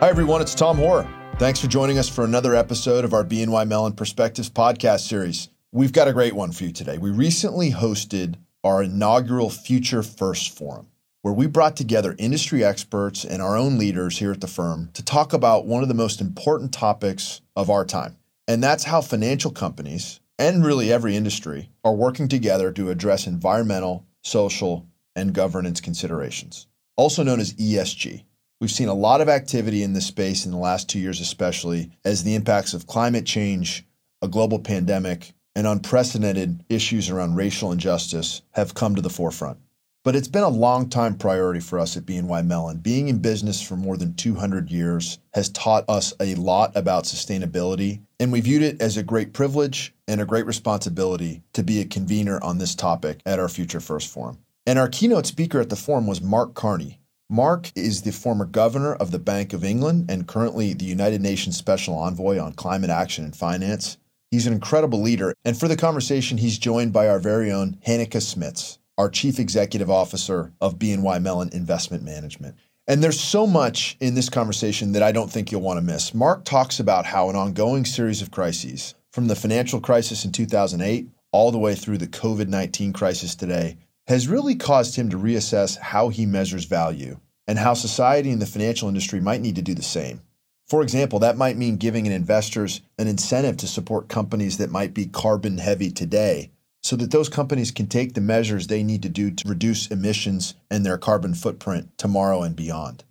Hi, everyone. It's Tom Hoare. Thanks for joining us for another episode of our BNY Mellon Perspectives podcast series. We've got a great one for you today. We recently hosted our inaugural Future First Forum, where we brought together industry experts and our own leaders here at the firm to talk about one of the most important topics of our time. And that's how financial companies, and really every industry, are working together to address environmental, social, and governance considerations, also known as ESG. We've seen a lot of activity in this space in the last two years, especially as the impacts of climate change, a global pandemic, and unprecedented issues around racial injustice have come to the forefront. But it's been a long time priority for us at BNY Mellon. Being in business for more than 200 years has taught us a lot about sustainability, and we viewed it as a great privilege and a great responsibility to be a convener on this topic at our Future First Forum. And our keynote speaker at the forum was Mark Carney, Mark is the former governor of the Bank of England and currently the United Nations Special Envoy on Climate Action and Finance. He's an incredible leader, and for the conversation, he's joined by our very own Hanneke Smits, our Chief Executive Officer of BNY Mellon Investment Management. And there's so much in this conversation that I don't think you'll want to miss. Mark talks about how an ongoing series of crises, from the financial crisis in 2008 all the way through the COVID 19 crisis today, has really caused him to reassess how he measures value and how society and the financial industry might need to do the same. For example, that might mean giving investors an incentive to support companies that might be carbon heavy today so that those companies can take the measures they need to do to reduce emissions and their carbon footprint tomorrow and beyond.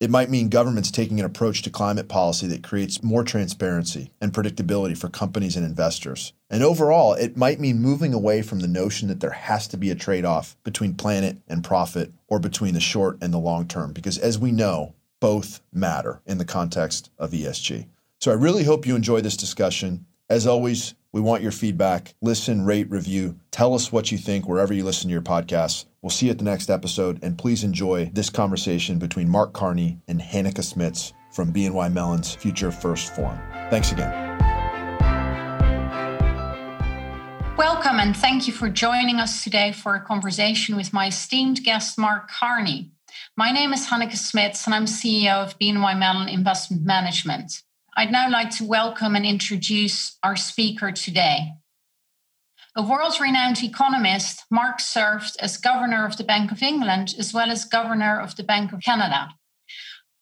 It might mean governments taking an approach to climate policy that creates more transparency and predictability for companies and investors. And overall, it might mean moving away from the notion that there has to be a trade off between planet and profit or between the short and the long term, because as we know, both matter in the context of ESG. So I really hope you enjoy this discussion. As always, we want your feedback. Listen, rate, review. Tell us what you think wherever you listen to your podcasts. We'll see you at the next episode, and please enjoy this conversation between Mark Carney and Hanneke Smits from BNY Mellon's Future First Forum. Thanks again. Welcome, and thank you for joining us today for a conversation with my esteemed guest, Mark Carney. My name is Hanneke Smits, and I'm CEO of BNY Mellon Investment Management. I'd now like to welcome and introduce our speaker today. A world renowned economist, Mark served as governor of the Bank of England as well as governor of the Bank of Canada.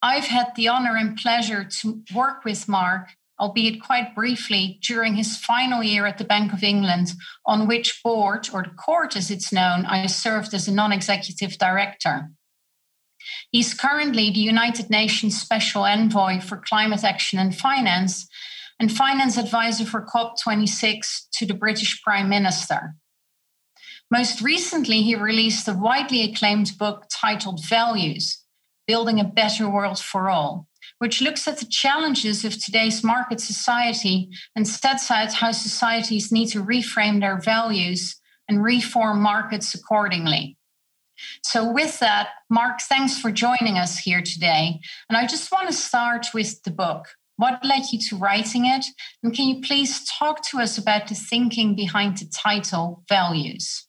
I've had the honor and pleasure to work with Mark, albeit quite briefly, during his final year at the Bank of England, on which board, or the court as it's known, I served as a non executive director. He's currently the United Nations Special Envoy for Climate Action and Finance and finance advisor for COP26 to the British Prime Minister. Most recently, he released a widely acclaimed book titled Values Building a Better World for All, which looks at the challenges of today's market society and sets out how societies need to reframe their values and reform markets accordingly. So, with that, Mark, thanks for joining us here today. And I just want to start with the book. What led you to writing it? And can you please talk to us about the thinking behind the title, Values?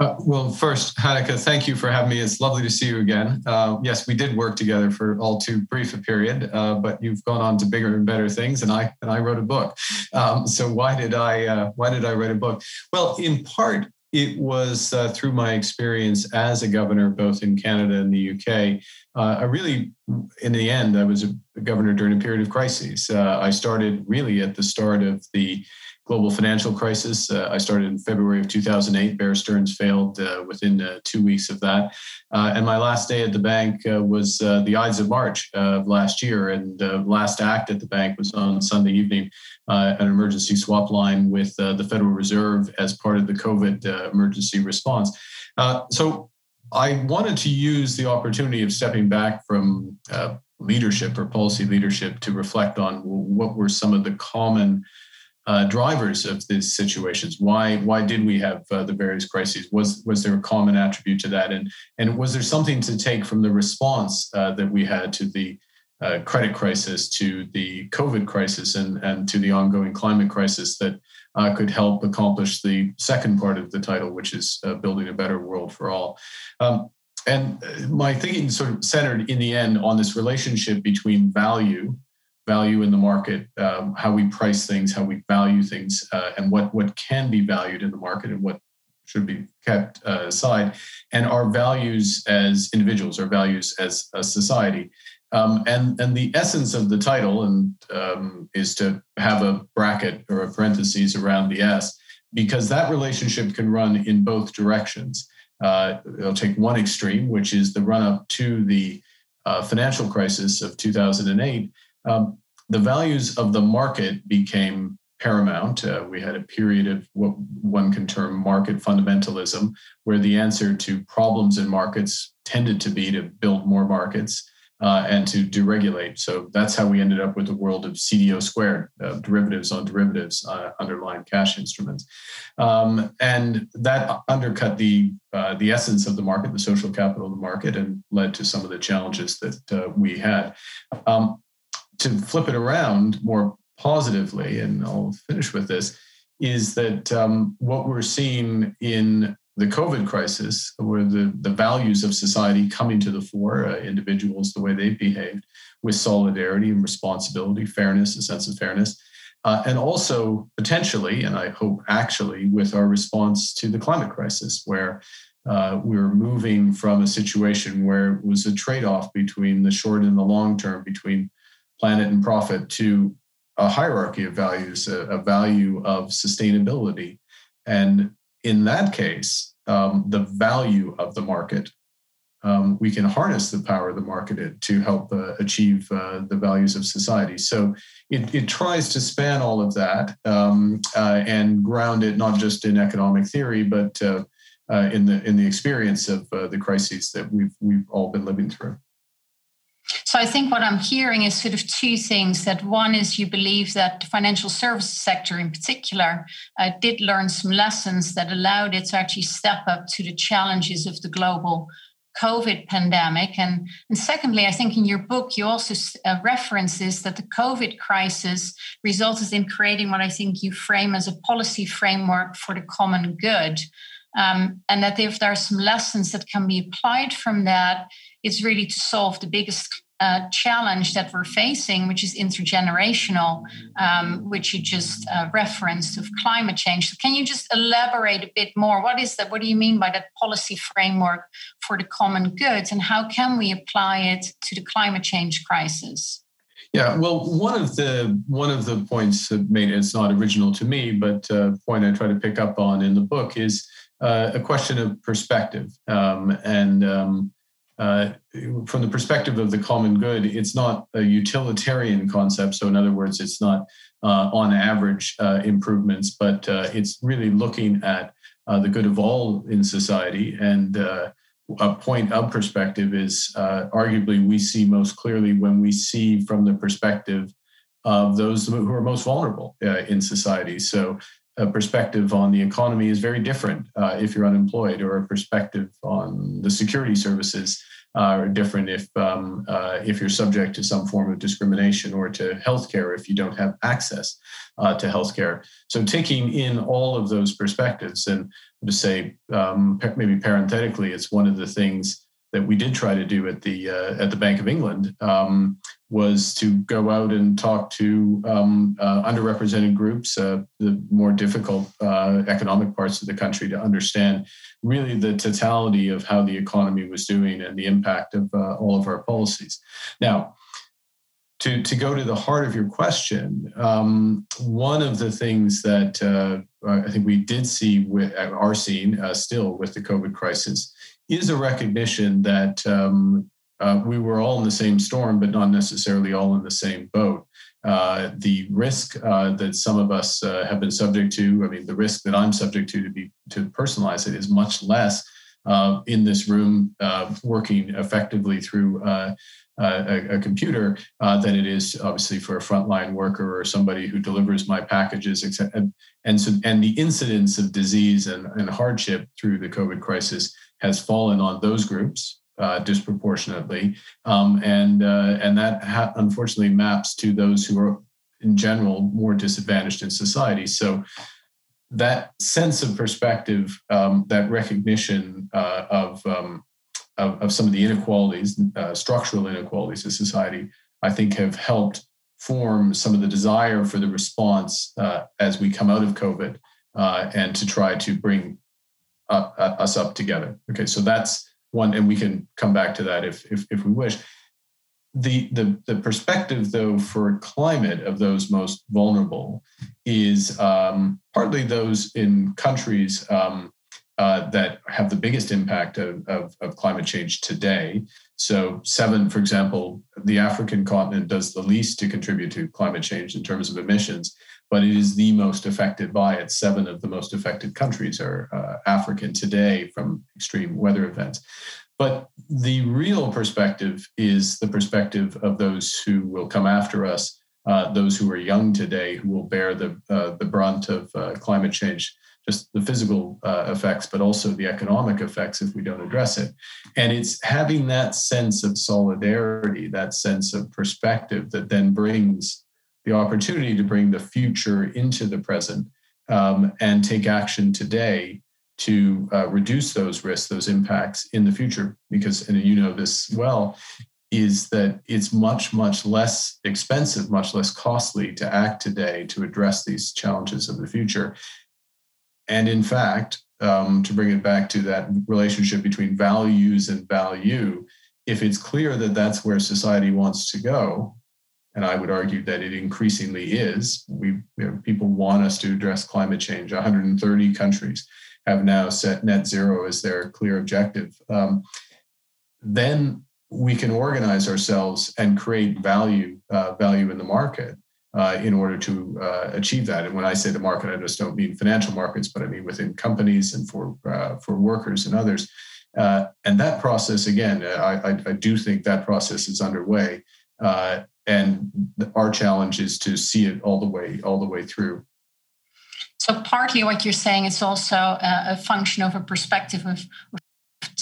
Uh, well, first, Hanneke, thank you for having me. It's lovely to see you again. Uh, yes, we did work together for all too brief a period, uh, but you've gone on to bigger and better things, and I and I wrote a book. Um, so why did I uh, why did I write a book? Well, in part, it was uh, through my experience as a governor, both in Canada and the UK. Uh, I really, in the end, I was a governor during a period of crises. I started really at the start of the global financial crisis. Uh, I started in February of 2008. Bear Stearns failed uh, within uh, two weeks of that. and my last day at the bank was the Ides of March of last year. And the last act at the bank was on Sunday evening uh, an emergency swap line with uh, the Federal Reserve as part of the COVID uh, emergency response. Uh, so I wanted to use the opportunity of stepping back from uh, leadership or policy leadership to reflect on what were some of the common uh, drivers of these situations. Why why did we have uh, the various crises? Was was there a common attribute to that? And and was there something to take from the response uh, that we had to the uh, credit crisis to the COVID crisis and, and to the ongoing climate crisis that uh, could help accomplish the second part of the title, which is uh, building a better world for all. Um, and my thinking sort of centered in the end on this relationship between value, value in the market, um, how we price things, how we value things, uh, and what what can be valued in the market and what should be kept uh, aside, and our values as individuals, our values as a society. Um, and and the essence of the title and um, is to have a bracket or a parentheses around the S because that relationship can run in both directions. Uh, I'll take one extreme, which is the run up to the uh, financial crisis of 2008. Um, the values of the market became paramount. Uh, we had a period of what one can term market fundamentalism, where the answer to problems in markets tended to be to build more markets uh, and to deregulate. So that's how we ended up with the world of CDO squared, uh, derivatives on derivatives, uh, underlying cash instruments, um, and that undercut the uh, the essence of the market, the social capital of the market, and led to some of the challenges that uh, we had. Um, to flip it around more positively, and I'll finish with this, is that um, what we're seeing in the COVID crisis, where the, the values of society coming to the fore, uh, individuals, the way they've behaved, with solidarity and responsibility, fairness, a sense of fairness, uh, and also potentially, and I hope actually, with our response to the climate crisis, where uh, we are moving from a situation where it was a trade off between the short and the long term, between planet and profit, to a hierarchy of values, a, a value of sustainability. And in that case, um, the value of the market. Um, we can harness the power of the market to help uh, achieve uh, the values of society. So it, it, tries to span all of that um, uh, and ground it not just in economic theory, but uh, uh, in the in the experience of uh, the crises that we've we've all been living through. So I think what I'm hearing is sort of two things. That one is you believe that the financial services sector in particular uh, did learn some lessons that allowed it to actually step up to the challenges of the global COVID pandemic. And, and secondly, I think in your book, you also uh, references that the COVID crisis resulted in creating what I think you frame as a policy framework for the common good. Um, and that if there are some lessons that can be applied from that, it's really to solve the biggest uh, challenge that we're facing, which is intergenerational, um, which you just uh, referenced of climate change. So can you just elaborate a bit more? What is that? What do you mean by that policy framework for the common goods, and how can we apply it to the climate change crisis? Yeah, well, one of the one of the points made it's not original to me, but a point I try to pick up on in the book is uh, a question of perspective, um, and um, uh, from the perspective of the common good, it's not a utilitarian concept. So, in other words, it's not uh, on average uh, improvements, but uh, it's really looking at uh, the good of all in society. And uh, a point of perspective is arguably we see most clearly when we see from the perspective of those who are most vulnerable in society. So, a perspective on the economy is very different uh, if you're unemployed, or a perspective on the security services are different if um, uh, if you're subject to some form of discrimination or to healthcare if you don't have access uh, to healthcare. So taking in all of those perspectives, and to say um, maybe parenthetically, it's one of the things that we did try to do at the uh, at the Bank of England um, was to go out and talk to um, uh, underrepresented groups, uh, the more difficult uh, economic parts of the country, to understand really the totality of how the economy was doing and the impact of uh, all of our policies. Now. To, to go to the heart of your question, um, one of the things that uh, I think we did see with are seeing still with the COVID crisis is a recognition that um, uh, we were all in the same storm, but not necessarily all in the same boat. Uh, the risk uh, that some of us uh, have been subject to, I mean, the risk that I'm subject to to be to personalize it is much less uh, in this room uh, working effectively through a, a, computer than it is obviously for a frontline worker or somebody who delivers my packages, and, and so and the incidence of disease and, and hardship through the COVID crisis has fallen on those groups uh, disproportionately, um, and uh, and that ha- unfortunately maps to those who are in general more disadvantaged in society. So that sense of perspective, um, that recognition uh, of um, of, of, some of the inequalities, uh, structural inequalities of society, I think have helped form some of the desire for the response uh, as we come out of COVID uh, and to try to bring up, uh, us up together. Okay, so that's one, and we can come back to that if, if, if we wish. The, the, the perspective, though, for climate of those most vulnerable is um, partly those in countries um, uh, that have the biggest impact of, of, of, climate change today. So, seven, for example, the African continent does the least to contribute to climate change in terms of emissions, but it is the most affected by it. Seven of the most affected countries are uh, African today from extreme weather events. But the real perspective is the perspective of those who will come after us, uh, those who are young today, who will bear the, uh, the brunt of uh, climate change just the physical uh, effects, but also the economic effects if we don't address it. And it's having that sense of solidarity, that sense of perspective that then brings the opportunity to bring the future into the present um, and take action today to uh, reduce those risks, those impacts in the future. Because, and you know this well, is that it's much, much less expensive, much less costly to act today to address these challenges of the future. And in fact, um, to bring it back to that relationship between values and value, if it's clear that that's where society wants to go, and I would argue that it increasingly is, we you know, people want us to address climate change. 130 countries have now set net zero as their clear objective. Um, then we can organize ourselves and create value uh, value in the market uh, in order to uh, achieve that. And when I say the market, I just don't mean financial markets, but I mean within companies and for uh, for workers and others. Uh, and that process, again, I, I, I, do think that process is underway. Uh, and our challenge is to see it all the way all the way through. So partly what you're saying is also a, a function of a perspective of,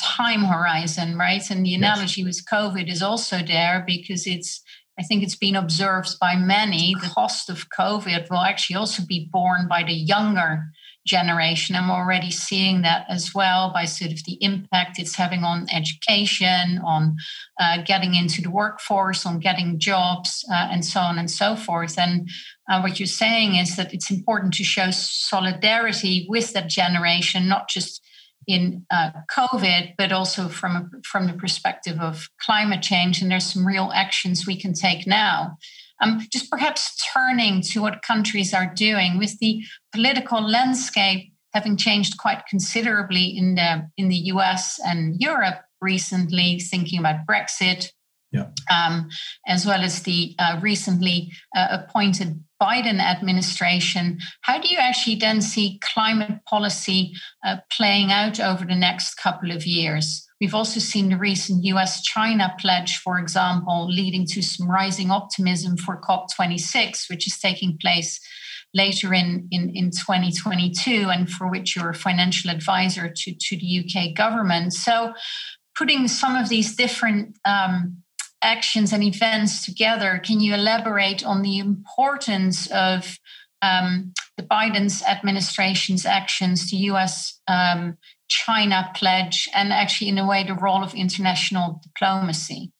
time horizon, right? And the analogy yes. with COVID is also there because it's I think it's been observed by many. The cost of COVID will actually also be borne by the younger generation. I'm already seeing that as well by sort of the impact it's having on education, on uh, getting into the workforce, on getting jobs, uh, and so on and so forth. And uh, what you're saying is that it's important to show solidarity with that generation, not just in uh, COVID, but also from a, from the perspective of climate change. And there's some real actions we can take now. Um, just perhaps turning to what countries are doing with the political landscape having changed quite considerably in the in the US and Europe recently, thinking about Brexit, yeah. um, as well as the uh, recently uh, appointed Biden administration. How do you actually then see climate policy uh, playing out over the next couple of years? We've also seen the recent US China pledge, for example, leading to some rising optimism for COP26, which is taking place later in, in, in 2022, and for which you're a financial advisor to, to the UK government. So, putting some of these different um, actions and events together, can you elaborate on the importance of um, the Biden's administration's actions, the US um, China pledge, and actually, in a way, the role of international diplomacy?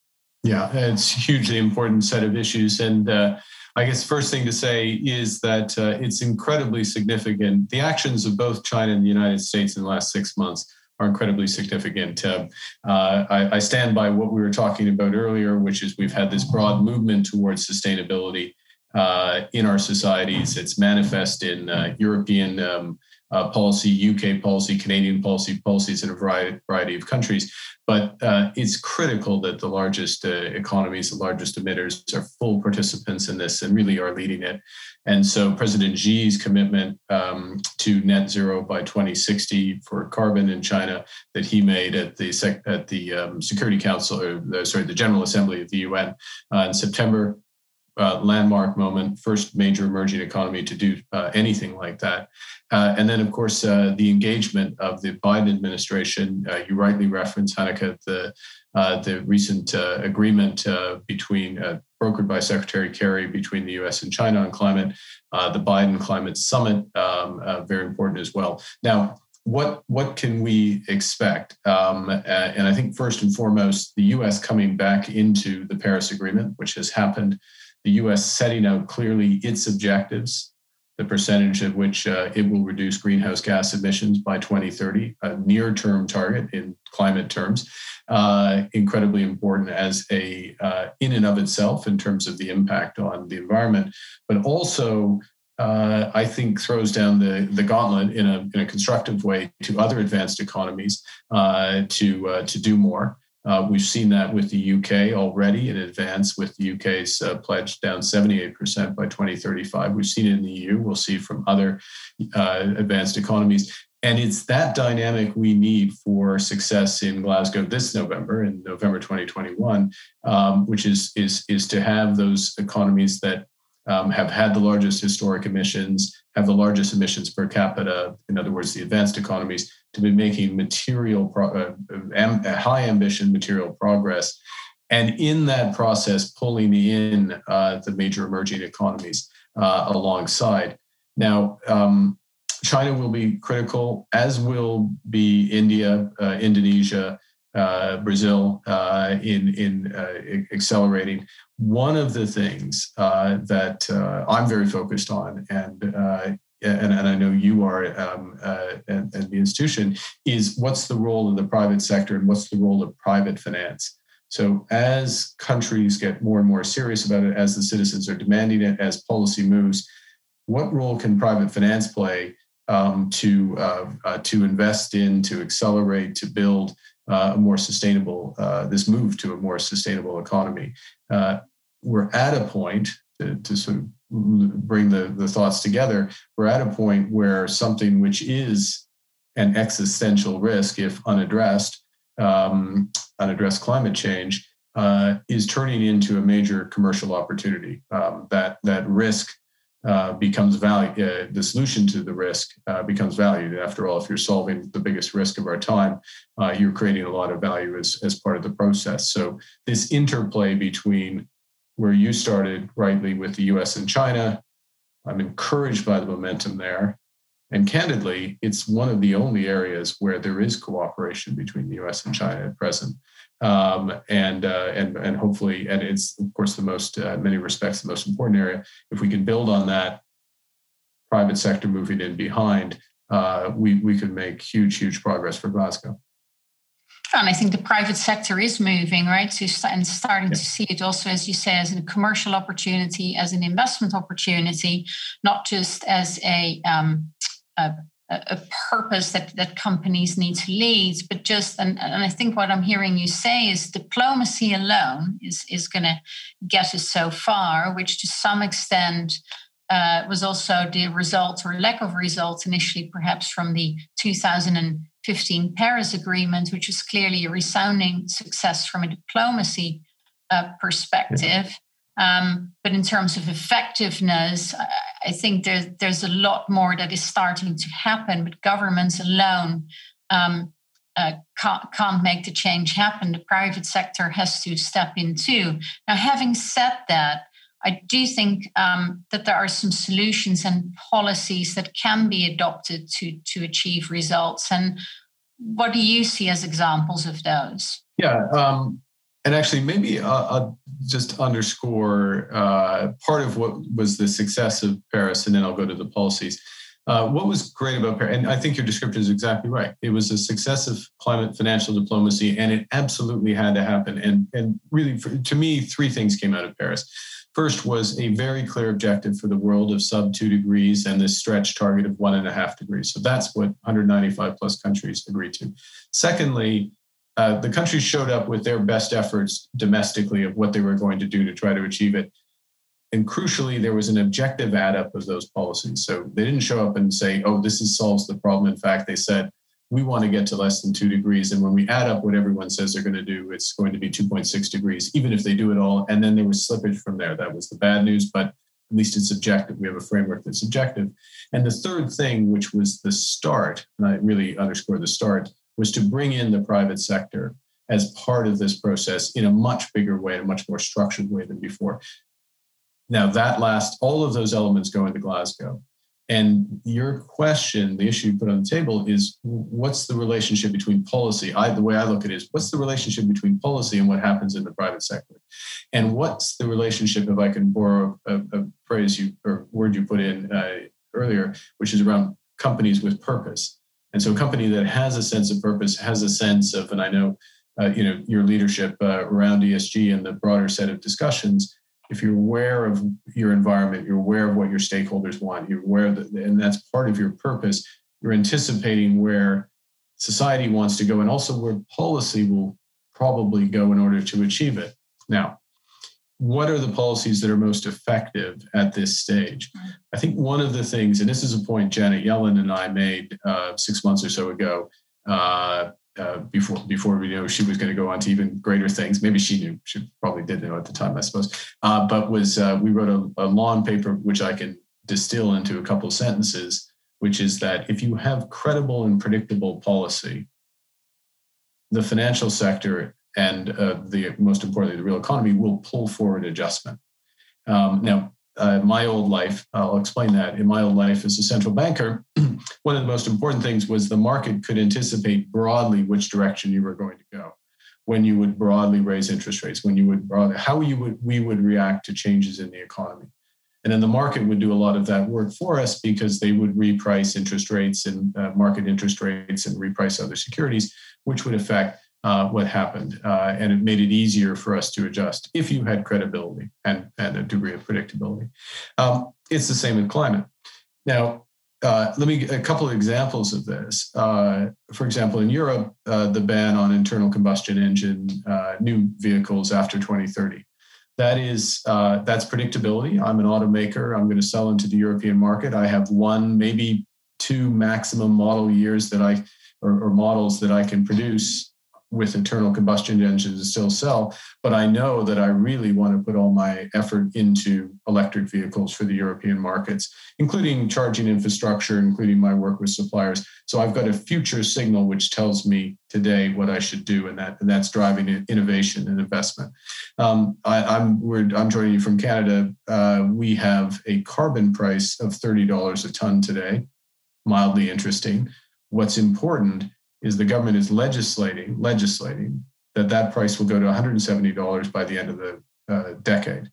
Yeah, it's a hugely important set of issues. And uh, I guess first thing to say is that uh, it's incredibly significant. The actions of both China and the United States in the last six months are incredibly significant. Uh, uh, I, I, stand by what we were talking about earlier, which is we've had this broad movement towards sustainability uh, in our societies. It's manifest in uh, European um, uh, policy, UK policy, Canadian policy, policies in a variety, variety of countries. But uh, it's critical that the largest economies, the largest emitters, are full participants in this and really are leading it. And so President Xi's commitment um, to net zero by 2060 for carbon in China that he made at the sec- at the um, Security Council, or the, sorry, the General Assembly of the UN uh, in September, uh, landmark moment, first major emerging economy to do uh, anything like that. Uh, and then, of course, uh, the engagement of the Biden administration. Uh, you rightly referenced, Hanneke, the uh, the recent agreement between brokered by Secretary Kerry between the U.S. and China on climate, the Biden climate summit, um, very important as well. Now, what what can we expect? Um, and I think first and foremost, the U.S. coming back into the Paris Agreement, which has happened. The U.S. setting out clearly its objectives, the percentage at which uh, it will reduce greenhouse gas emissions by 2030, a near-term target in climate terms, uh, incredibly important as a uh, in and of itself in terms of the impact on the environment, but also uh, I think throws down the, the gauntlet in a, in a constructive way to other advanced economies uh, to, uh, to do more. Uh, we've seen that with the UK already in advance, with the UK's uh, pledge down 78% by 2035. We've seen it in the EU. We'll see from other uh, advanced economies. And it's that dynamic we need for success in Glasgow this November, in November 2021, um, which is, is, is to have those economies that um, have had the largest historic emissions, have the largest emissions per capita, in other words, the advanced economies, to be making material, pro- uh, high ambition material progress. And in that process, pulling in uh, the major emerging economies uh, alongside. Now, um, China will be critical, as will be India, uh, Indonesia, uh, Brazil uh, in in uh, accelerating. One of the things uh, that uh, I'm very focused on, and and, and I know you are, um, and, and, the institution is what's the role of the private sector and what's the role of private finance. So as countries get more and more serious about it, as the citizens are demanding it, as policy moves, what role can private finance play um, to uh, uh, to invest in, to accelerate, to build uh, a more sustainable, uh, this move to a more sustainable economy. Uh, we're at a point to, to, sort of bring the, the thoughts together. We're at a point where something which is an existential risk, if unaddressed, um, unaddressed climate change, uh, is turning into a major commercial opportunity. Um, that that risk uh, becomes value. Uh, the solution to the risk uh, becomes valued. After all, if you're solving the biggest risk of our time, uh, you're creating a lot of value as, as part of the process. So this interplay between where you started rightly with the U.S. and China, I'm encouraged by the momentum there. And candidly, it's one of the only areas where there is cooperation between the U.S. and China at present um, and uh, and and hopefully, and it's of course the most, uh, in many respects, the most important area. If we can build on that, private sector moving in behind, uh, we we could make huge, huge progress for Glasgow. And I think the private sector is moving, right? So and starting yeah. to see it also, as you say, as a commercial opportunity, as an investment opportunity, not just as a, um, a a purpose that, that companies need to lead, but just and, and I think what I'm hearing you say is diplomacy alone is is going to get us so far, which to some extent uh, was also the result or lack of results initially, perhaps from the 2015 Paris Agreement, which is clearly a resounding success from a diplomacy uh, perspective. Um, but in terms of effectiveness, I think there's there's a lot more that is starting to happen. But governments alone um, uh, can't, can't make the change happen. The private sector has to step in too. Now, having said that, I do think um, that there are some solutions and policies that can be adopted to to achieve results. And what do you see as examples of those? Yeah, um, and actually, maybe I'll, I'll just underscore uh, part of what was the success of Paris, and then I'll go to the policies. Uh, what was great about Paris, and I think your description is exactly right. It was a success of climate financial diplomacy, and it absolutely had to happen. And, and really, for, to me, three things came out of Paris. First was a very clear objective for the world of sub two degrees and this stretch target of one and a half degrees. So that's what 195 plus countries agreed to. Secondly, uh, the countries showed up with their best efforts domestically of what they were going to do to try to achieve it. And crucially, there was an objective add up of those policies. So they didn't show up and say, oh, this is, solves the problem. In fact, they said, we want to get to less than two degrees. And when we add up what everyone says they're going to do, it's going to be 2.6 degrees, even if they do it all. And then there was slippage from there. That was the bad news, but at least it's objective. We have a framework that's objective. And the third thing, which was the start, and I really underscore the start, was to bring in the private sector as part of this process in a much bigger way, a much more structured way than before. Now, that last, all of those elements go into Glasgow. And your question, the issue you put on the table is what's the relationship between policy? I, the way I look at it is what's the relationship between policy and what happens in the private sector? And what's the relationship, if I can borrow a, a phrase you or word you put in uh, earlier, which is around companies with purpose. And so a company that has a sense of purpose has a sense of, and I know, uh, you know, your leadership uh, around ESG and the broader set of discussions if you're aware of your environment, you're aware of what your stakeholders want, you're aware that, and that's part of your purpose, you're anticipating where society wants to go and also where policy will probably go in order to achieve it. Now, what are the policies that are most effective at this stage? I think one of the things, and this is a point Janet Yellen and I made uh, six months or so ago, uh, uh, before before we knew she was going to go on to even greater things. Maybe she knew. She probably did know at the time, I suppose. Uh, but was uh, we wrote a, a long paper which I can distill into a couple sentences, which is that if you have credible and predictable policy, the financial sector and uh, the most importantly the real economy will pull forward adjustment. Um, now, uh, my old life, I'll explain that. In my old life as a central banker, one of the most important things was the market could anticipate broadly which direction you were going to go when you would broadly raise interest rates, when you would broadly, how you would we would react to changes in the economy. And then the market would do a lot of that work for us because they would reprice interest rates and uh, market interest rates and reprice other securities, which would affect uh, what happened. Uh, and it made it easier for us to adjust if you had credibility and, and a degree of predictability. Um, it's the same in climate. Now, uh, let me a couple of examples of this. Uh, for example, in Europe, uh, the ban on internal combustion engine uh, new vehicles after 2030. That is uh, that's predictability. I'm an automaker. I'm going to sell into the European market. I have one, maybe two maximum model years that I or, or models that I can produce with internal combustion engines still sell. But I know that I really want to put all my effort into electric vehicles for the European markets, including charging infrastructure, including my work with suppliers. So I've got a future signal which tells me today what I should do, and that and that's driving innovation and investment. Um, I, am I'm, I'm joining you from Canada. Uh, we have a carbon price of thirty dollars a ton today. Mildly interesting. What's important is the government is legislating legislating that that price will go to $170 by the end of the uh, decade.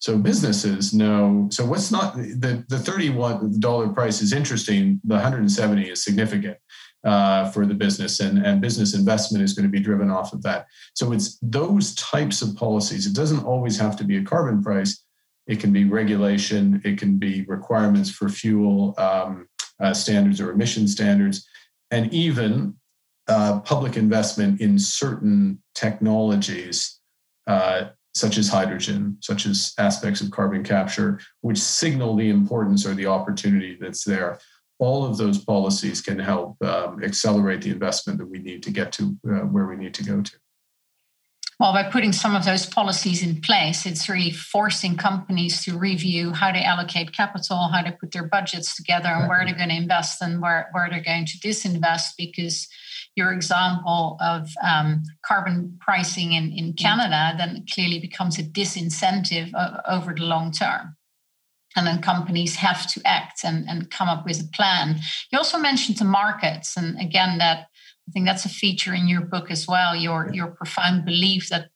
So businesses know. So what's not the the $31 price is interesting. The 170 is significant uh, for the business, and and business investment is going to be driven off of that. So it's those types of policies. It doesn't always have to be a carbon price. It can be regulation. It can be requirements for fuel um, uh, standards or emission standards and even uh, public investment in certain technologies, uh, such as hydrogen, such as aspects of carbon capture, which signal the importance or the opportunity that's there. All of those policies can help um, accelerate the investment that we need to get to uh, where we need to go to. Well, by putting some of those policies in place, it's really forcing companies to review how they allocate capital, how they put their budgets together, and where they're going to invest and where, where they're going to disinvest. Because your example of um, carbon pricing in, in Canada then clearly becomes a disincentive uh, over the long term. And then companies have to act and, and come up with a plan. You also mentioned the markets, and again, that I think that's a feature in your book as well. Your your profound belief that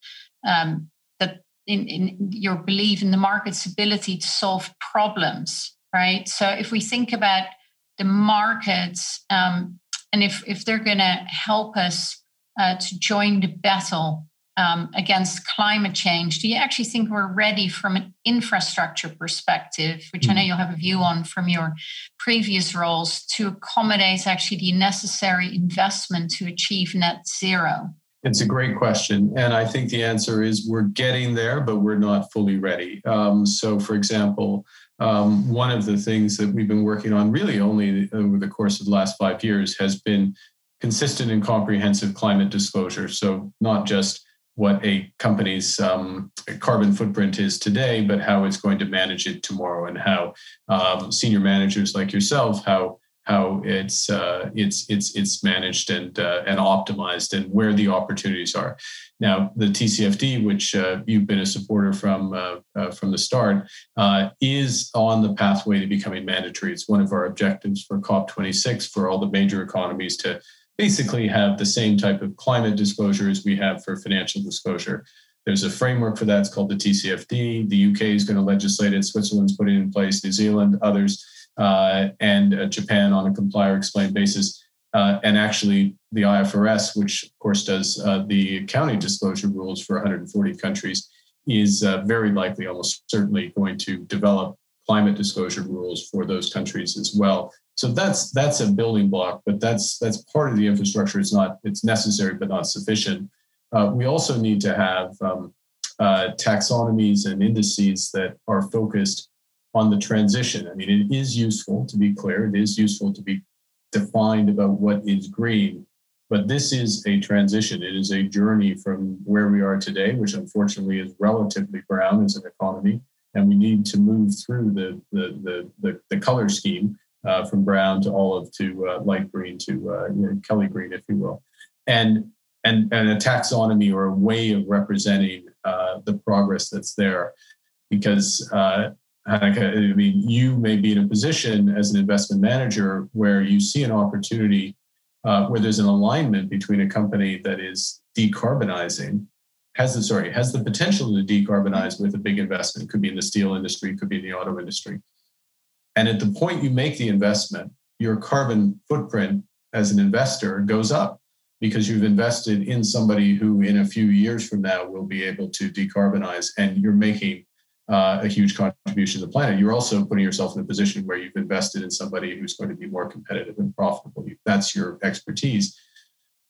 um, that in, in your belief in the market's ability to solve problems, right? So if we think about the markets, um, and if if they're going to help us uh, to join the battle um, against climate change, do you actually think we're ready from an infrastructure perspective, which I know hmm. you'll have a view on from your previous roles, to accommodate actually the necessary investment to achieve net zero? It's a great question. And I think the answer is we're getting there, but we're not fully ready. Um, so, for example, um, one of the things that we've been working on really only over the course of the last five years has been consistent and comprehensive climate disclosure. So, not just what a company's um, carbon footprint is today, but how it's going to manage it tomorrow, and how um, senior managers like yourself, how how it's uh, it's it's it's managed and uh, and optimized and where the opportunities are. Now, the TCFD, which uh, you've been a supporter from uh, uh, from the start, uh, is on the pathway to becoming mandatory. It's one of our objectives for COP26 for all the major economies to basically have the same type of climate disclosure as we have for financial disclosure. There's a framework for that. It's called the TCFD. The UK is going to legislate it. Switzerland's putting it in place. New Zealand, others uh, and uh, Japan on a comply or explain basis. Uh, and actually, the IFRS, which of course does uh, the accounting disclosure rules for 140 countries, is uh, very likely, almost certainly, going to develop climate disclosure rules for those countries as well. So that's that's a building block, but that's that's part of the infrastructure. It's not it's necessary, but not sufficient. Uh, we also need to have um, taxonomies and indices that are focused on the transition. I mean, it is useful to be clear, it is useful to be defined about what is green, but this is a transition. It is a journey from where we are today, which unfortunately is relatively brown as an economy, and we need to move through the, the, the, the, the color scheme uh, from brown to olive to uh, light green to uh, you know, Kelly green, if you will. And and, and a taxonomy or a way of representing uh, the progress that's there because uh, I mean, you may be in a position as an investment manager where you see an opportunity uh, where there's an alignment between a company that is decarbonizing, has the sorry, has the potential to decarbonize with a big investment, It could be in the steel industry, could be in the auto industry. And at the point you make the investment, your carbon footprint as an investor goes up because you've invested in somebody who in a few years from now will be able to decarbonize and you're making uh, a huge contribution to the planet. You're also putting yourself in a position where you've invested in somebody who's going to be more competitive and profitable. That's your expertise.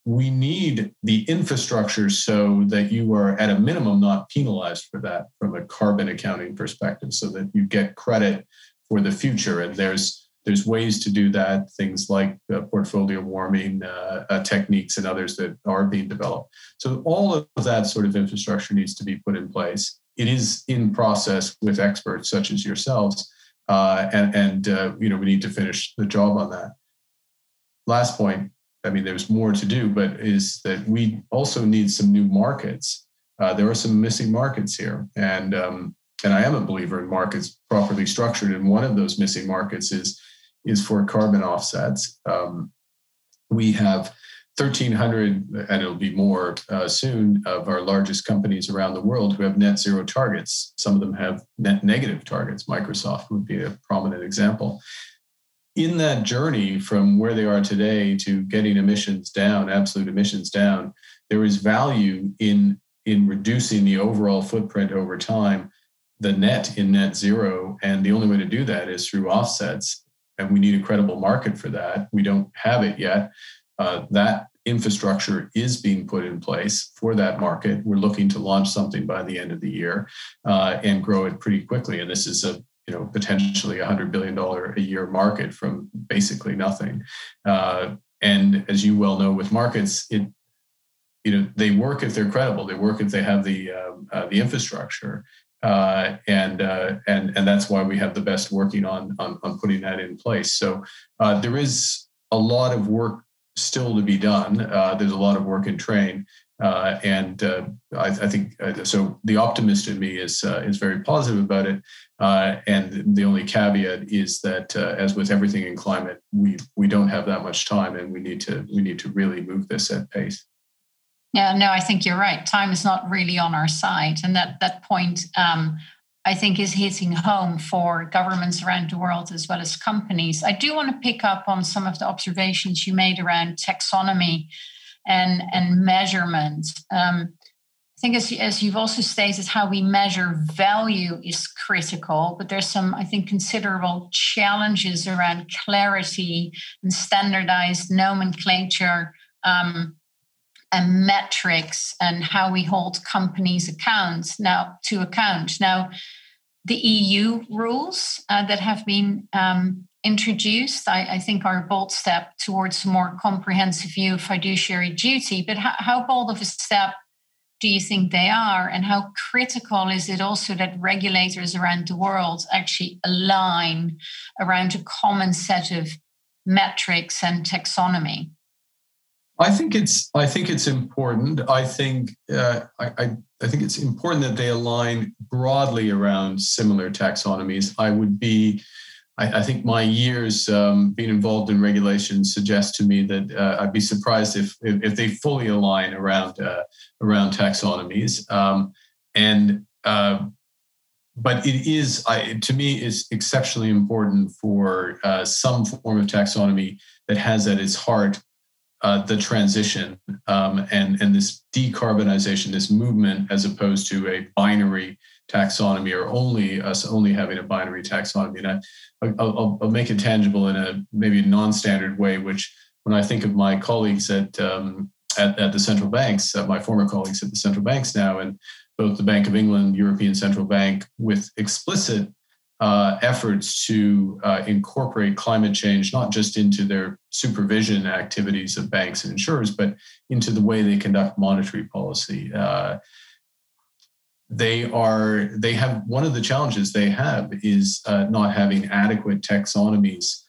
We need the infrastructure so that you are at a minimum not penalized for that from a carbon accounting perspective, so that you get credit for the future. And there's there's ways to do that, things like uh, portfolio warming uh, uh, techniques and others that are being developed. So all of that sort of infrastructure needs to be put in place it is in process with experts such as yourselves, uh, and, and uh, you know we need to finish the job on that. Last point, I mean, there's more to do, but is that we also need some new markets. Uh, there are some missing markets here, and um, and I am a believer in markets properly structured. And one of those missing markets is is for carbon offsets. Um, we have 1,300, and it'll be more uh, soon, of our largest companies around the world who have net zero targets. Some of them have net negative targets. Microsoft would be a prominent example. In that journey from where they are today to getting emissions down, absolute emissions down, there is value in, in reducing the overall footprint over time, the net in net zero. And the only way to do that is through offsets. And we need a credible market for that. We don't have it yet. Uh, that infrastructure is being put in place for that market. We're looking to launch something by the end of the year uh, and grow it pretty quickly. And this is a you know potentially a hundred billion dollar a year market from basically nothing. Uh, and as you well know, with markets, it you know they work if they're credible. They work if they have the um, uh, the infrastructure. Uh, and uh, and and that's why we have the best working on on, on putting that in place. So uh, there is a lot of work still to be done. Uh, there's a lot of work in train, uh, and uh, I, I, think uh, so. The optimist in me is uh, is very positive about it. Uh, and the only caveat is that, as with everything in climate, we we don't have that much time, and we need to we need to really move this at pace. Yeah, no, I think you're right. Time is not really on our side, and that that point um, I think is hitting home for governments around the world as well as companies. I do want to pick up on some of the observations you made around taxonomy and, and measurement. Um, I think, as, as you've also stated, how we measure value is critical, but there's some, I think, considerable challenges around clarity and standardized nomenclature. Um, and metrics and how we hold companies accounts now to account now the eu rules uh, that have been um, introduced I, I, think are a bold step towards a more comprehensive view of fiduciary duty but how, how bold of a step do you think they are and how critical is it also that regulators around the world actually align around a common set of metrics and taxonomy? I think it's I think it's important. I think uh, I, I, I think it's important that they align broadly around similar taxonomies. I would be I, I think my years um, being involved in regulation suggest to me that uh, I'd be surprised if, if, if they fully align around uh, around taxonomies. Um, and uh, but it is I, to me is exceptionally important for uh, some form of taxonomy that has at its heart uh, the transition um, and and this decarbonization, this movement, as opposed to a binary taxonomy or only us only having a binary taxonomy. And I, will I'll make it tangible in a maybe a non-standard way, which when I think of my colleagues at um, at, at, the central banks, uh, my former colleagues at the central banks now, and both the Bank of England, European Central Bank, with explicit uh, efforts to uh, incorporate climate change not just into their supervision activities of banks and insurers, but into the way they conduct monetary policy. Uh, they are they have one of the challenges they have is uh, not having adequate taxonomies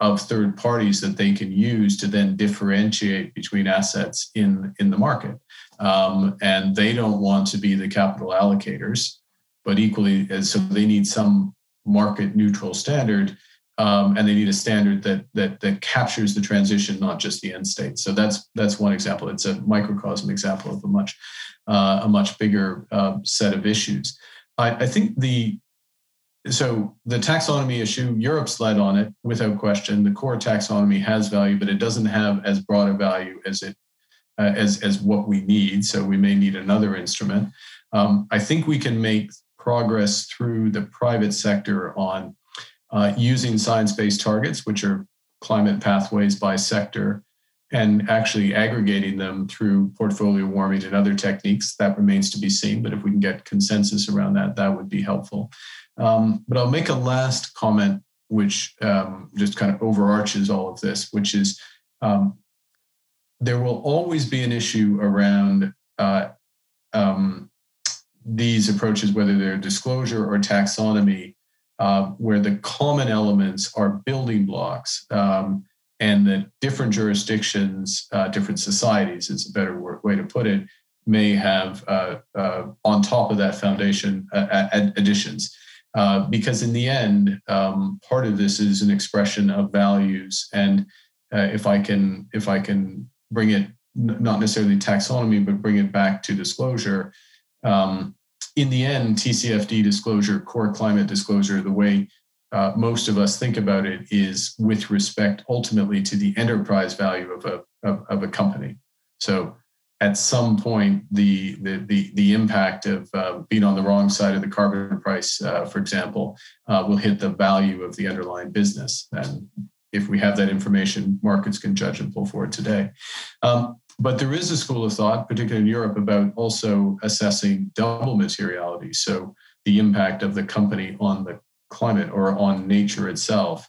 of third parties that they can use to then differentiate between assets in in the market. Um, and they don't want to be the capital allocators but equally so they need some market neutral standard um, and they need a standard that, that that captures the transition not just the end state. So that's that's one example. It's a microcosm example of a much uh, a much bigger uh, set of issues. I, I, think the so the taxonomy issue europe's led on it without question. The core taxonomy has value but it doesn't have as broad a value as it uh, as as what we need so we may need another instrument. Um, i think we can make progress through the private sector on uh, using science based targets, which are climate pathways by sector, and actually aggregating them through portfolio warming and other techniques. That remains to be seen, but if we can get consensus around that, that would be helpful. Um, but I'll make a last comment, which um, just kind of overarches all of this, which is um, there will always be an issue around uh, um, these approaches, whether they're disclosure or taxonomy, uh, where the common elements are building blocks um, and that different jurisdictions, uh, different societies is a better way to put it, may have uh, uh on top of that foundation uh, additions. Uh, because in the end, um, part of this is an expression of values, and if I can, if I can bring it not necessarily taxonomy, but bring it back to disclosure, um, in the end, TCFD disclosure, core climate disclosure, the way uh, most of us think about it is with respect ultimately to the enterprise value of a, of, of a company. So at some point, the, the, the, the impact of uh, being on the wrong side of the carbon price, uh, for example, uh, will hit the value of the underlying business. And if we have that information, markets can judge and pull forward today. Um, but there is a school of thought, particularly in Europe, about also assessing double materiality. So the impact of the company on the climate or on nature itself,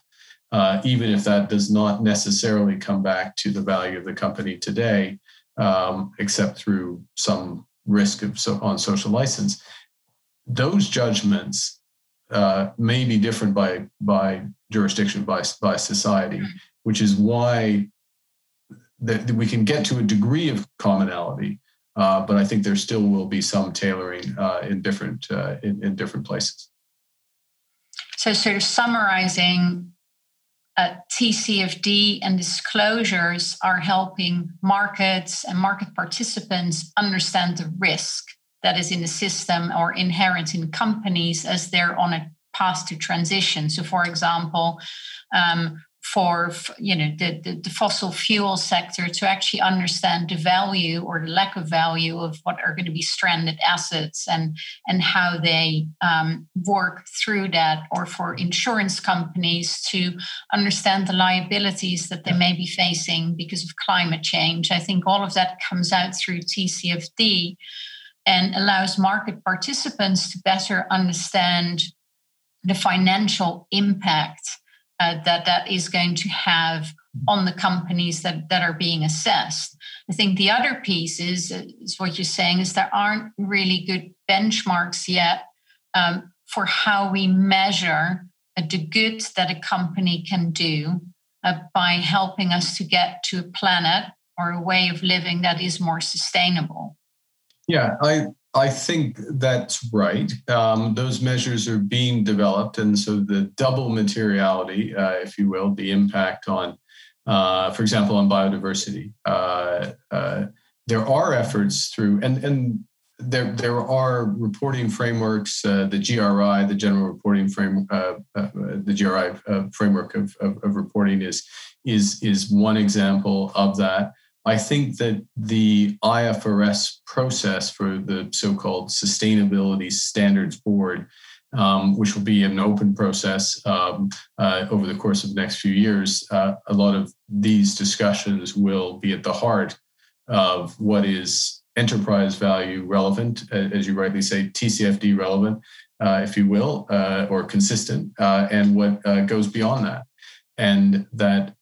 uh, even if that does not necessarily come back to the value of the company today, um, except through some risk of so, on social license. Those judgments uh, may be different by by jurisdiction, by by society, mm-hmm. which is why that we can get to a degree of commonality, uh, but I think there still will be some tailoring uh, in different uh, in, in, different places. So, sort of summarizing, uh, TCFD and disclosures are helping markets and market participants understand the risk that is in the system or inherent in companies as they're on a path to transition. So, for example, um, for you know the, the, the, fossil fuel sector to actually understand the value or the lack of value of what are going to be stranded assets and and how they um, work through that or for insurance companies to understand the liabilities that they may be facing because of climate change. I think all of that comes out through tcfd and allows market participants to better understand the financial impact uh, that that is going to have on the companies that, that are being assessed. I think the other piece is, is what you're saying is there aren't really good benchmarks yet um, for how we measure the good that a company can do uh, by helping us to get to a planet or a way of living that is more sustainable. Yeah, I I think that's right. Um, those measures are being developed, and so the double materiality, uh, if you will, the impact on, uh, for example, on biodiversity. Uh, uh there are efforts through, and and there there are reporting frameworks. Uh, the GRI, the General Reporting Frame, uh, the GRI framework of, of, of reporting is is is one example of that. I think that the IFRS process for the so called Sustainability Standards Board, um, which will be an open process um, uh, over the course of the next few years, uh, a lot of these discussions will be at the heart of what is enterprise value relevant, as you rightly say, TCFD relevant, uh, if you will, uh, or consistent, uh, and what uh, goes beyond that. And that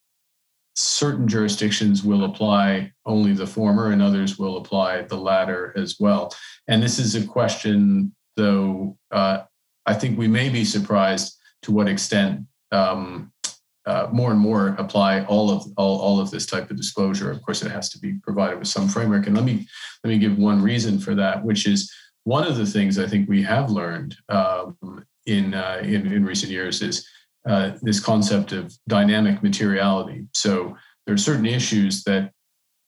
certain jurisdictions will apply only the former and others will apply the latter as well. And this is a question, though, uh, I think we may be surprised to what extent um, uh, more and more apply all of all, all of this type of disclosure. Of course, it has to be provided with some framework. And let me let me give one reason for that, which is one of the things I think we have learned um, in, uh, in in recent years is uh, this concept of dynamic materiality. So there are certain issues that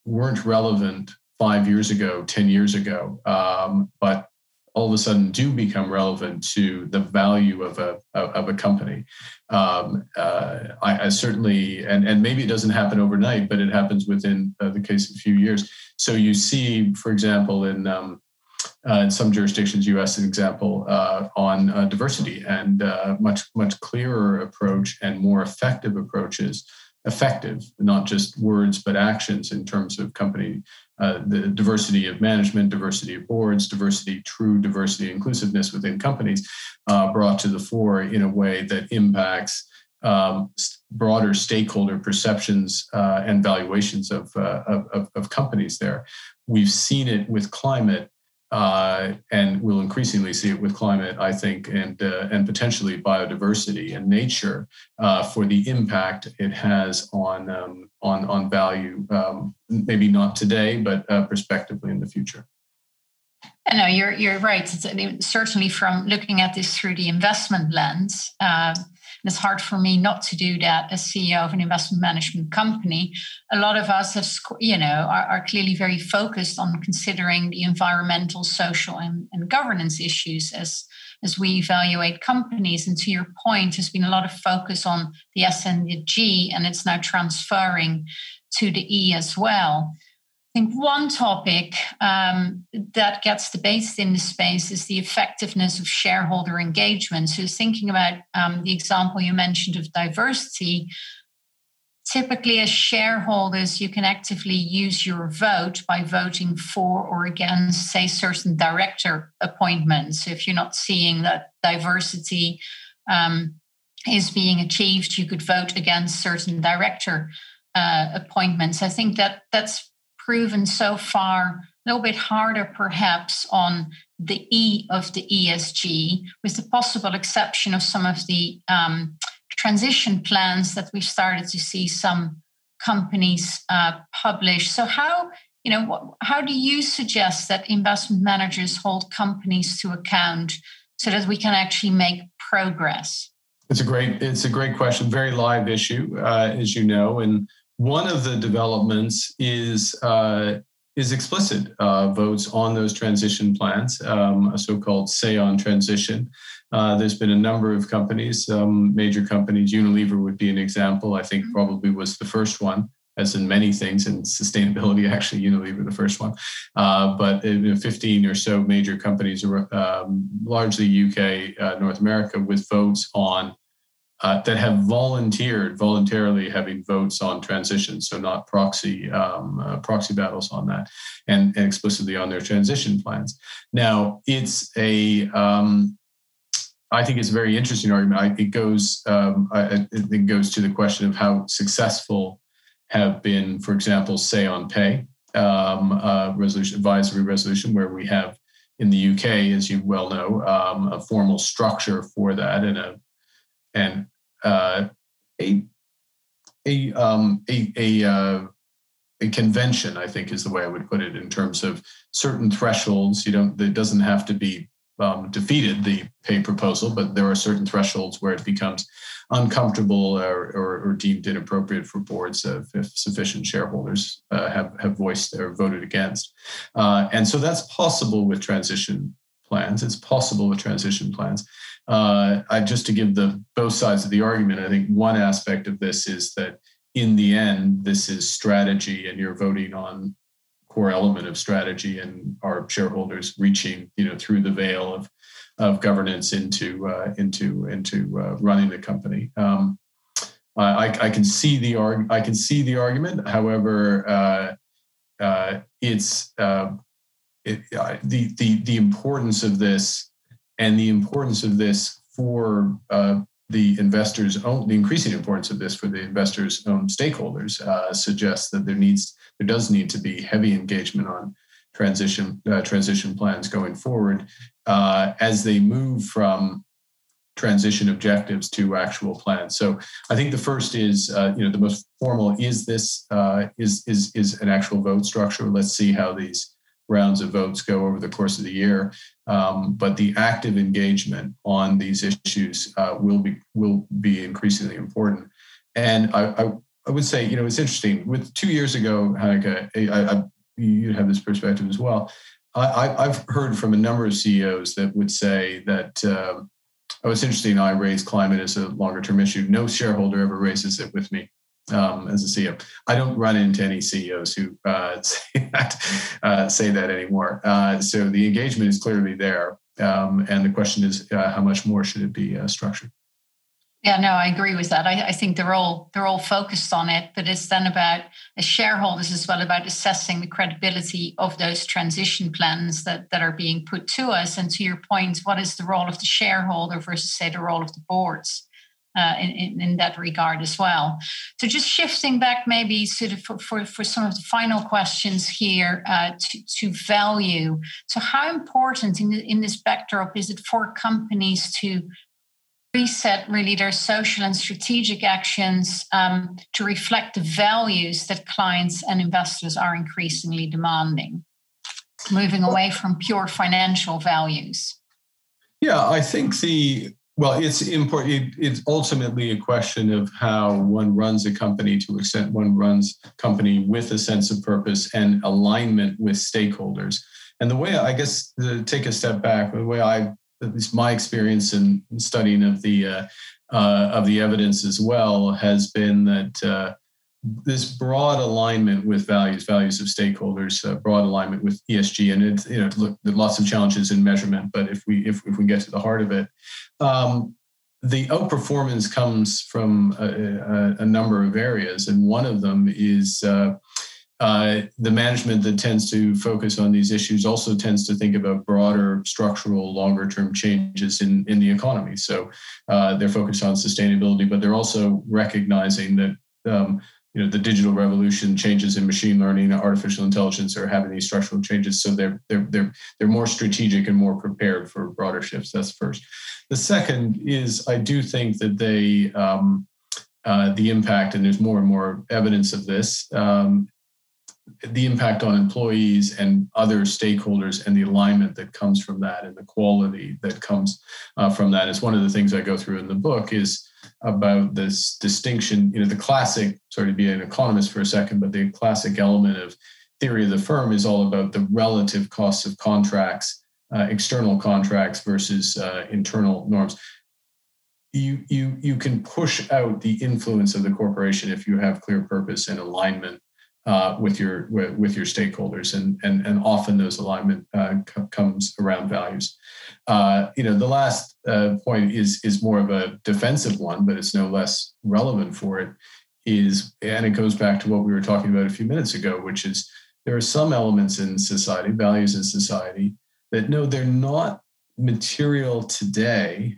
weren't relevant five years ago, 10 years ago, um, but all of a sudden do become relevant to the value of a of a company. Um, uh, I, I, certainly, and and maybe it doesn't happen overnight, but it happens within uh, the case of a few years. So you see, for example, in um, uh, in some jurisdictions, U.S. an example, uh, on uh, diversity and uh, much much clearer approach and more effective approaches, effective not just words but actions in terms of company uh, the diversity of management, diversity of boards, diversity, true diversity, inclusiveness within companies, uh, brought to the fore in a way that impacts. Um, broader stakeholder perceptions and valuations of, of, of companies there. We've seen it with climate uh, and we'll increasingly see it with climate, I think, and uh, and potentially biodiversity and nature uh, for the impact it has on um, on on value. Um, maybe not today, but uh, prospectively in the future. I know you're you're right. Certainly from looking at this through the investment lens. It's hard for me not to do that as CEO of an investment management company. A lot of us have, you know, are, are clearly very focused on considering the environmental, social, and, and governance issues as as we evaluate companies. And to your point, there's been a lot of focus on the S and the G, and it's now transferring to the E as well think one topic um, that gets debated in the space is the effectiveness of shareholder engagement. So, thinking about um, the example you mentioned of diversity, typically as shareholders, you can actively use your vote by voting for or against, say, certain director appointments. So if you're not seeing that diversity um, is being achieved, you could vote against certain director uh, appointments. I think that that's proven so far a little bit harder perhaps on the E of the ESG, with the possible exception of some of the um, transition plans that we've started to see some companies uh, publish. So, how you know how do you suggest that investment managers hold companies to account so that we can actually make progress? It's a great it's a great question. Very live issue, uh, as you know, and one of the developments is uh, is explicit uh, votes on those transition plans, um, a so-called say on transition. Uh, there's been a number of companies, um, major companies. Unilever would be an example. I think probably was the first one, as in many things in sustainability. Actually, Unilever the first one, uh, but 15 or so major companies, um, largely UK, uh, North America, with votes on uh, that have volunteered voluntarily having votes on transition, so not proxy um, uh, proxy battles on that, and, and, explicitly on their transition plans. Now, it's a um, I think it's a very interesting argument. I, it goes um, I, it goes to the question of how successful have been, for example, say on pay uh, resolution advisory resolution, where we have in the UK, as you well know, um, a formal structure for that and a and uh, a a um, a a, uh, a convention, I think, is the way I would put it in terms of certain thresholds. You don't. It doesn't have to be um, defeated the pay proposal, but there are certain thresholds where it becomes uncomfortable or, or, or deemed inappropriate for boards if, if sufficient shareholders uh, have, have voiced or voted against. Uh, and so that's possible with transition plans. It's possible with transition plans. Uh, I, just to give the both sides of the argument, I think one aspect of this is that in the end, this is strategy, and you're voting on core element of strategy and our shareholders reaching you know through the veil of of governance into uh, into into uh, running the company. Um, I, I, can see the arg- I can see the argument. However, uh, uh it's uh, the the the importance of this and the importance of this for uh, the investors' own the increasing importance of this for the investors' own stakeholders suggests that there needs there does need to be heavy engagement on transition uh, transition plans going forward uh, as they move from transition objectives to actual plans. So I think the first is uh, you know the most formal is this uh, is is is an actual vote structure. Let's see how these rounds of votes go over the course of the year. Um, but the active engagement on these issues uh, will be will be increasingly important. And I, I, I would say, you know, it's interesting. With two years ago, Hanneke, I, I, you have this perspective as well. I, have heard from a number of CEOs that would say that uh, oh, it's interesting. I raise climate as a longer term issue. No shareholder ever raises it with me um, as a CEO. I don't run into any CEOs who uh, say, that, uh, say that anymore. Uh, so the engagement is clearly there. Um, and the question is, uh, how much more should it be uh, structured? Yeah, no, I agree with that. I, I, think they're all they're all focused on it, but it's then about as shareholders as well about assessing the credibility of those transition plans that that are being put to us. And to your point, what is the role of the shareholder versus say the role of the boards uh, in, in, that regard as well? So just shifting back maybe sort of for, for, for some of the final questions here uh, to, to value. So how important in, the, in this backdrop is it for companies to reset really their social and strategic actions um, to reflect the values that clients and investors are increasingly demanding, moving away from pure financial values? Yeah, I think the well, it's important. It, it's ultimately a question of how one runs a company to extent one runs company with a sense of purpose and alignment with stakeholders. And the way I guess to take a step back, the way I at least my experience in studying of the uh, uh, of the evidence as well has been that uh, this broad alignment with values, values of stakeholders, uh, broad alignment with ESG, and it, you know, look, lots of challenges in measurement, but if we if, if we get to the heart of it, um, the outperformance comes from a, a, a, number of areas, and one of them is uh, uh, the management that tends to focus on these issues also tends to think about broader structural longer term changes in, in the economy. So uh, they're focused on sustainability but they're also recognizing that um, you know the digital revolution changes in machine learning artificial intelligence are having these structural changes. So they're they're they're, they're more strategic and more prepared for broader shifts. That's first. The second is i do think that they um, uh, the impact, and there's more and more evidence of this, um, the impact on employees and other stakeholders and the alignment that comes from that and the quality that comes uh, from that is one of the things I go through in the book is about this distinction, you know, the classic, sorry to be an economist for a second, but the classic element of theory of the firm is all about the relative costs of contracts, uh, external contracts versus uh, internal norms. You, you, you can push out the influence of the corporation if you have clear purpose and alignment uh, with your with, your stakeholders, and and and often those alignment uh, c- comes around values. Uh, you know, the last uh, point is is more of a defensive one, but it's no less relevant for it. Is and it goes back to what we were talking about a few minutes ago, which is there are some elements in society, values in society, that no, they're not material today.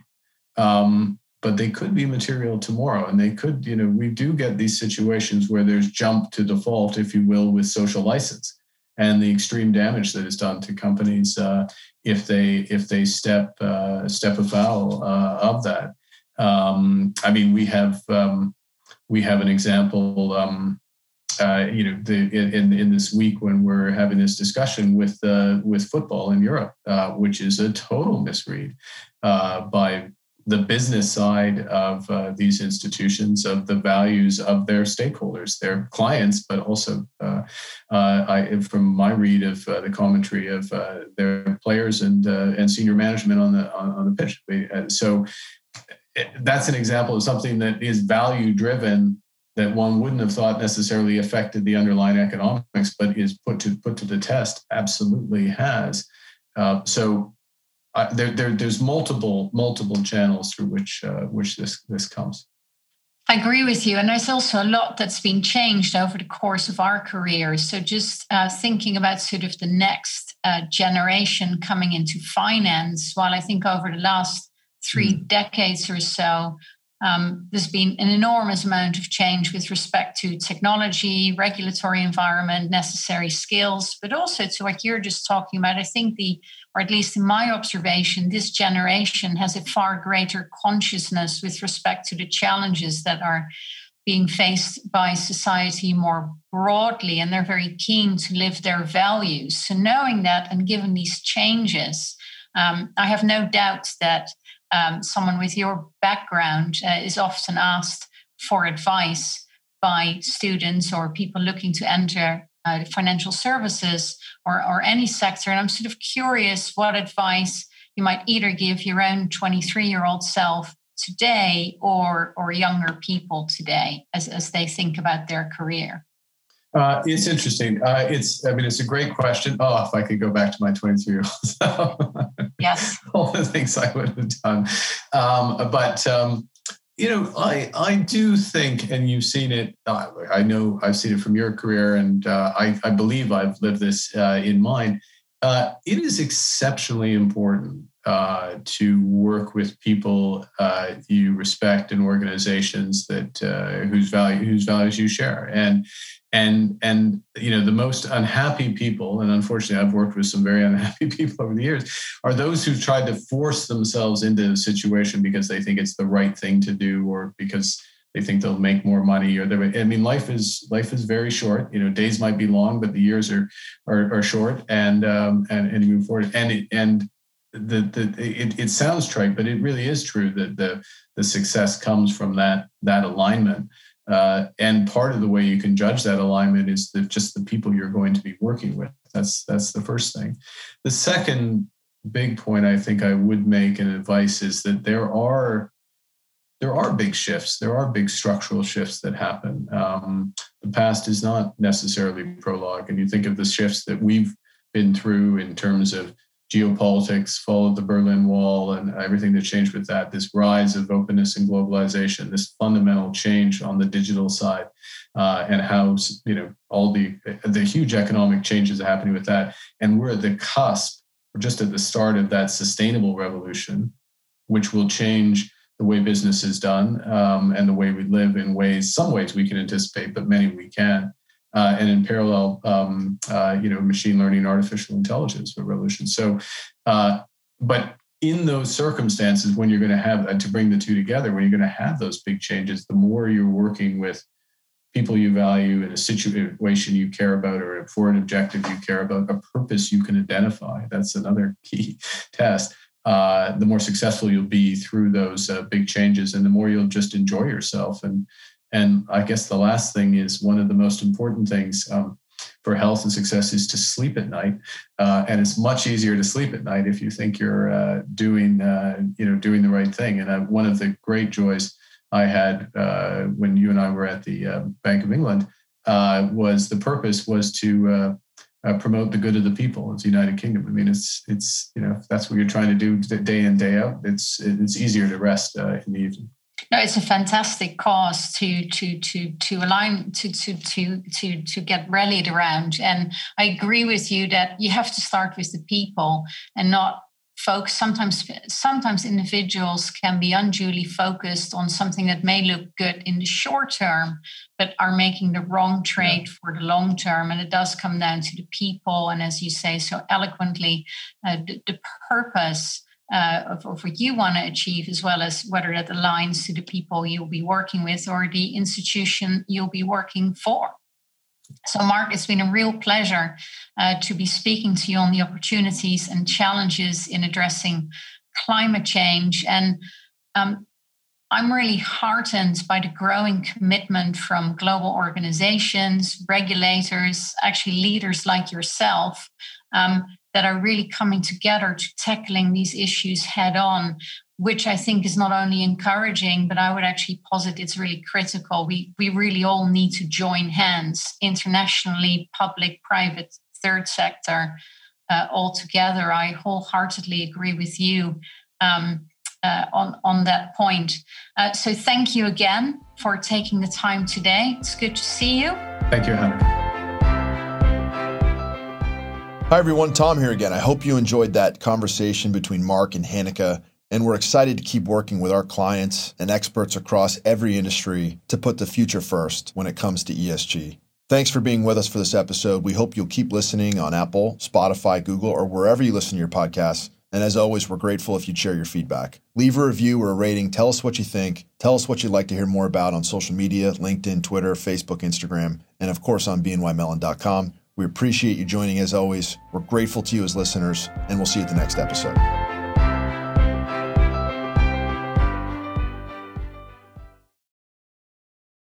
Um, but they could be material tomorrow and they could you know we do get these situations where there's jump to default if you will with social license and the extreme damage that is done to companies uh, if they if they step uh, step afoul uh, of that um, i mean we have um, we have an example. Um, uh, you know, the, in in this week when we're having this discussion with uh, with football in Europe, uh, which is a total misread uh, by the business side of uh, these institutions, of the values of their stakeholders, their clients, but also, uh, I, from my read of the commentary of their players and and senior management on the on, on the pitch. So eh, that's an example of something that is value driven that one wouldn't have thought necessarily affected the underlying economics, but is put to put to the test, absolutely has. Uh, so uh, there, there, there's multiple multiple channels through which uh, which this this comes. I agree with you, and there's also a lot that's been changed over the course of our careers. So just uh, thinking about sort of the next uh, generation coming into finance, while I think over the last three mm. decades or so, um, there's been an enormous amount of change with respect to technology, regulatory environment, necessary skills, but also to what you're just talking about. I think the, or at least in my observation, this generation has a far greater consciousness with respect to the challenges that are being faced by society more broadly, and they're very keen to live their values. So, knowing that and given these changes, um, I have no doubt that um, someone with your background uh, is often asked for advice by students or people looking to enter uh, financial services or, or any sector. And I'm sort of curious what advice you might either give your own 23 year old self today or, or younger people today as, as they think about their career. Uh, it's interesting. Uh, it's, I mean, it's a great question. Oh, if I could go back to my 23 year old Yes. All the things I would have done. Um, but, um, you know, I, I do think, and you've seen it, uh, I know I've seen it from your career, and uh, I, I believe I've lived this uh, in mine. Uh, it is exceptionally important uh, to work with people uh, you respect and organizations that uh, whose value whose values you share and and and you know the most unhappy people and unfortunately I've worked with some very unhappy people over the years are those who tried to force themselves into a situation because they think it's the right thing to do or because they think they'll make more money or they I mean life is life is very short you know days might be long but the years are are, are short and um and, and move forward and it, and the, the it, it sounds trite, but it really is true that the the success comes from that that alignment. Uh, and part of the way you can judge that alignment is that just the people you're going to be working with. That's that's the first thing. The second big point I think I would make in advice is that there are there are big shifts. There are big structural shifts that happen. Um, the past is not necessarily prologue, and you think of the shifts that we've been through in terms of geopolitics, followed the Berlin Wall, and everything that changed with that. This rise of openness and globalization, this fundamental change on the digital side, uh, and how you know all the the huge economic changes are happening with that. And we're at the cusp, we're just at the start of that sustainable revolution, which will change the way business is done um, and the way we live in ways. Some ways we can anticipate, but many we can't uh, and in parallel, um, uh, you know, machine learning, artificial intelligence revolution. So, uh, but in those circumstances, when you're going to have uh, to bring the two together, when you're going to have those big changes, the more you're working with people you value in a situation you care about or for an objective you care about, a purpose you can identify. That's another key test. Uh, the more successful you'll be through those uh, big changes, and the more you'll just enjoy yourself and and I guess the last thing is one of the most important things um, for health and success is to sleep at night. Uh, and it's much easier to sleep at night if you think you're uh, doing, uh, you know, doing the right thing. And I, one of the great joys I had uh, when you and I were at the uh, Bank of England uh, was the purpose was to promote the good of the people. of the United Kingdom. I mean, it's it's you know if that's what you're trying to do day in day out. It's it's easier to rest in the evening. No, it's a fantastic cause to to to to align to to to to to get rallied around. And I agree with you that you have to start with the people and not folks sometimes sometimes individuals can be unduly focused on something that may look good in the short term but are making the wrong trade yeah. for the long term and it does come down to the people and as you say so eloquently uh, the, the, purpose uh, of, of, what you want to achieve, as well as whether that aligns to the people you'll be working with or the institution you'll be working for. So, Mark, it's been a real pleasure uh, to be speaking to you on the opportunities and challenges in addressing climate change. And um, I'm really heartened by the growing commitment from global organizations, regulators, actually leaders like yourself, um, that are really coming together to tackling these issues head on, which I think is not only encouraging, but I would actually posit it's really critical. We, we really all need to join hands internationally, public, private, third sector, uh, all together. I wholeheartedly agree with you. Um, uh, on, on that point. Uh, so thank you again for taking the time today. It's good to see you. Thank you, Hannah. Hi, everyone. Tom here again. I hope you enjoyed that conversation between Mark and Hanneke. And we're excited to keep working with our clients and experts across every industry to put the future first when it comes to ESG. Thanks for being with us for this episode. We hope you'll keep listening on Apple, Spotify, Google, or wherever you listen to your podcasts. And as always, we're grateful if you'd share your feedback. Leave a review or a rating. Tell us what you think. Tell us what you'd like to hear more about on social media LinkedIn, Twitter, Facebook, Instagram, and of course on bnymellon.com. We appreciate you joining as always. We're grateful to you as listeners, and we'll see you at the next episode.